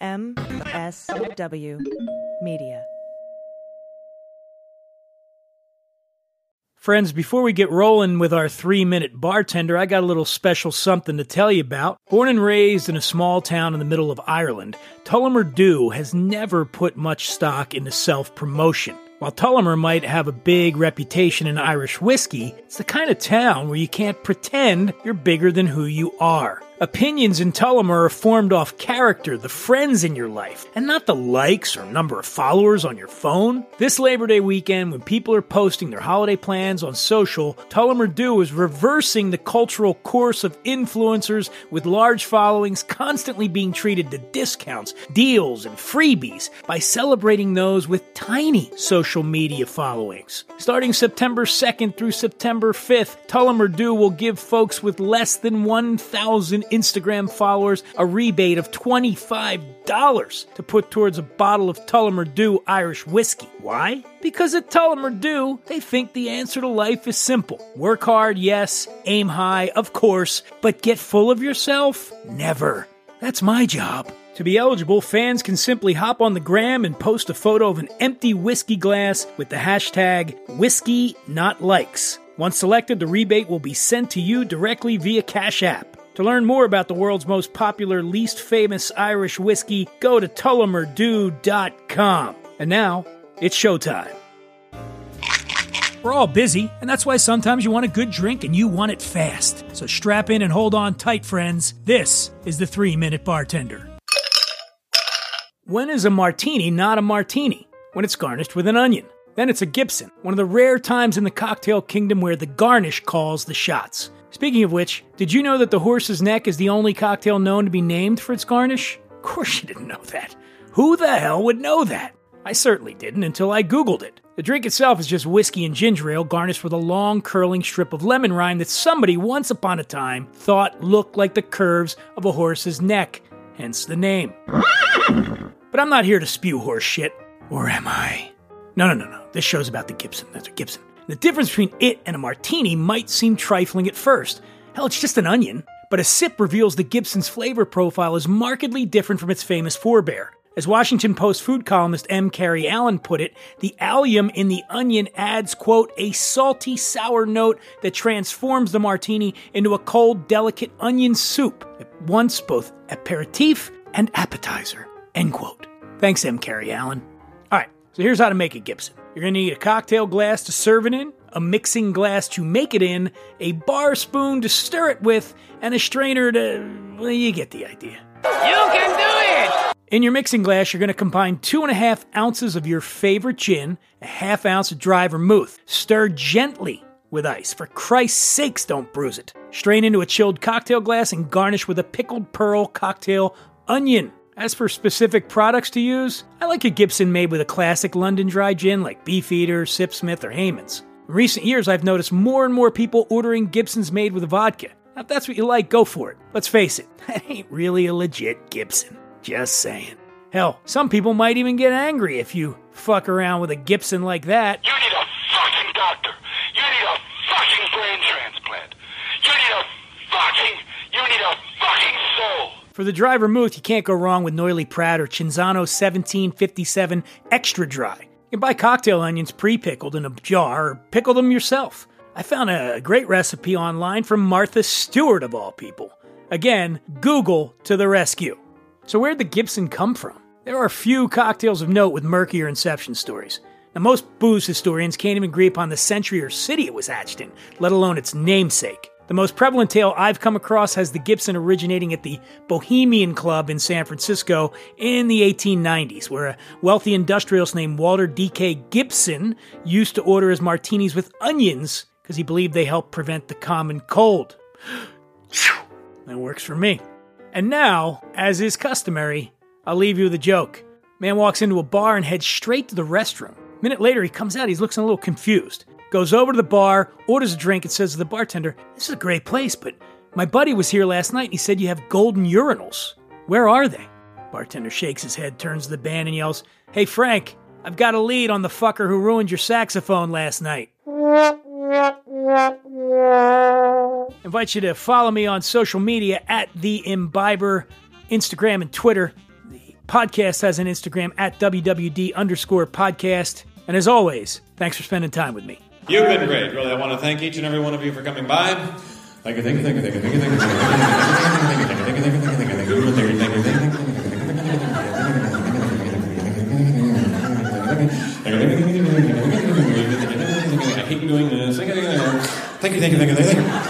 MSW Media. Friends, before we get rolling with our three minute bartender, I got a little special something to tell you about. Born and raised in a small town in the middle of Ireland, Tullamore Dew has never put much stock into self promotion. While Tullamore might have a big reputation in Irish whiskey, it's the kind of town where you can't pretend you're bigger than who you are. Opinions in Tullamore are formed off character, the friends in your life, and not the likes or number of followers on your phone. This Labor Day weekend, when people are posting their holiday plans on social, Tullamore Dew is reversing the cultural course of influencers with large followings constantly being treated to discounts, deals, and freebies by celebrating those with tiny social media followings. Starting September 2nd through September 5th, Tullamore Dew will give folks with less than 1,000 Instagram followers a rebate of $25 to put towards a bottle of Tullamore Dew Irish whiskey. Why? Because at Tullamore Dew, they think the answer to life is simple. Work hard, yes, aim high, of course, but get full of yourself? Never. That's my job. To be eligible, fans can simply hop on the gram and post a photo of an empty whiskey glass with the hashtag whiskey not likes. Once selected, the rebate will be sent to you directly via Cash App. To learn more about the world's most popular, least famous Irish whiskey, go to tullamoredew.com. And now, it's showtime. We're all busy, and that's why sometimes you want a good drink and you want it fast. So strap in and hold on tight, friends. This is the three minute bartender. When is a martini not a martini? When it's garnished with an onion. Then it's a Gibson, one of the rare times in the cocktail kingdom where the garnish calls the shots. Speaking of which, did you know that the horse's neck is the only cocktail known to be named for its garnish? Of course you didn't know that. Who the hell would know that? I certainly didn't until I Googled it. The drink itself is just whiskey and ginger ale garnished with a long curling strip of lemon rind that somebody once upon a time thought looked like the curves of a horse's neck, hence the name. But I'm not here to spew horse shit. Or am I? No, no, no, no. This show's about the Gibson. That's a Gibson. The difference between it and a martini might seem trifling at first. Hell, it's just an onion. But a sip reveals that Gibson's flavor profile is markedly different from its famous forebear. As Washington Post food columnist M. Carrie Allan put it, the allium in the onion adds, quote, a salty, sour note that transforms the martini into a cold, delicate onion soup, at once both aperitif and appetizer, end quote. Thanks, M. Carrie Allan. So here's how to make a Gibson. You're going to need a cocktail glass to serve it in, a mixing glass to make it in, a bar spoon to stir it with, and a strainer to. Well, you get the idea. You can do it! In your mixing glass, you're going to combine two and a half ounces of your favorite gin, a half ounce of dry vermouth. Stir gently with ice. For Christ's sakes, don't bruise it. Strain into a chilled cocktail glass and garnish with a pickled pearl cocktail onion. As for specific products to use, I like a Gibson made with a classic London dry gin like Beefeater, Sipsmith, or Hayman's. In recent years, I've noticed more and more people ordering Gibsons made with vodka. Now, if that's what you like, go for it. Let's face it, that ain't really a legit Gibson. Just saying. Hell, some people might even get angry if you fuck around with a Gibson like that. You need a fucking doctor. You need a fucking brain transplant. You need a fucking. You need a fucking soul. For the dry vermouth, you can't go wrong with Noilly Prat or Cinzano 1757 Extra Dry. You can buy cocktail onions pre pickled in a jar or pickle them yourself. I found a great recipe online from Martha Stewart, of all people. Again, Google to the rescue. So, where'd the Gibson come from? There are few cocktails of note with murkier inception stories. Now, most booze historians can't even agree upon the century or city it was hatched in, let alone its namesake. The most prevalent tale I've come across has the Gibson originating at the Bohemian Club in San Francisco in the 1890s, where a wealthy industrialist named Walter D.K. Gibson used to order his martinis with onions because he believed they helped prevent the common cold. that works for me. And now, as is customary, I'll leave you with a joke. Man walks into a bar and heads straight to the restroom. A minute later, he comes out, he's looking a little confused goes over to the bar, orders a drink, and says to the bartender, This is a great place, but my buddy was here last night and he said you have golden urinals. Where are they? Bartender shakes his head, turns to the band, and yells, Hey, Frank, I've got a lead on the fucker who ruined your saxophone last night. Invite you to follow me on social media at The Imbiber, Instagram and Twitter. The podcast has an Instagram at WWD underscore podcast. And as always, thanks for spending time with me. You've been great. Really, I want to thank each and every one of you for coming by. Thank you, thank you, thank you, thank you, thank you, thank you, thank you, thank you, thank you, thank you, thank you, thank you, thank you, thank you. Thank you. Thank you. Thank you, thank you, thank you, thank you.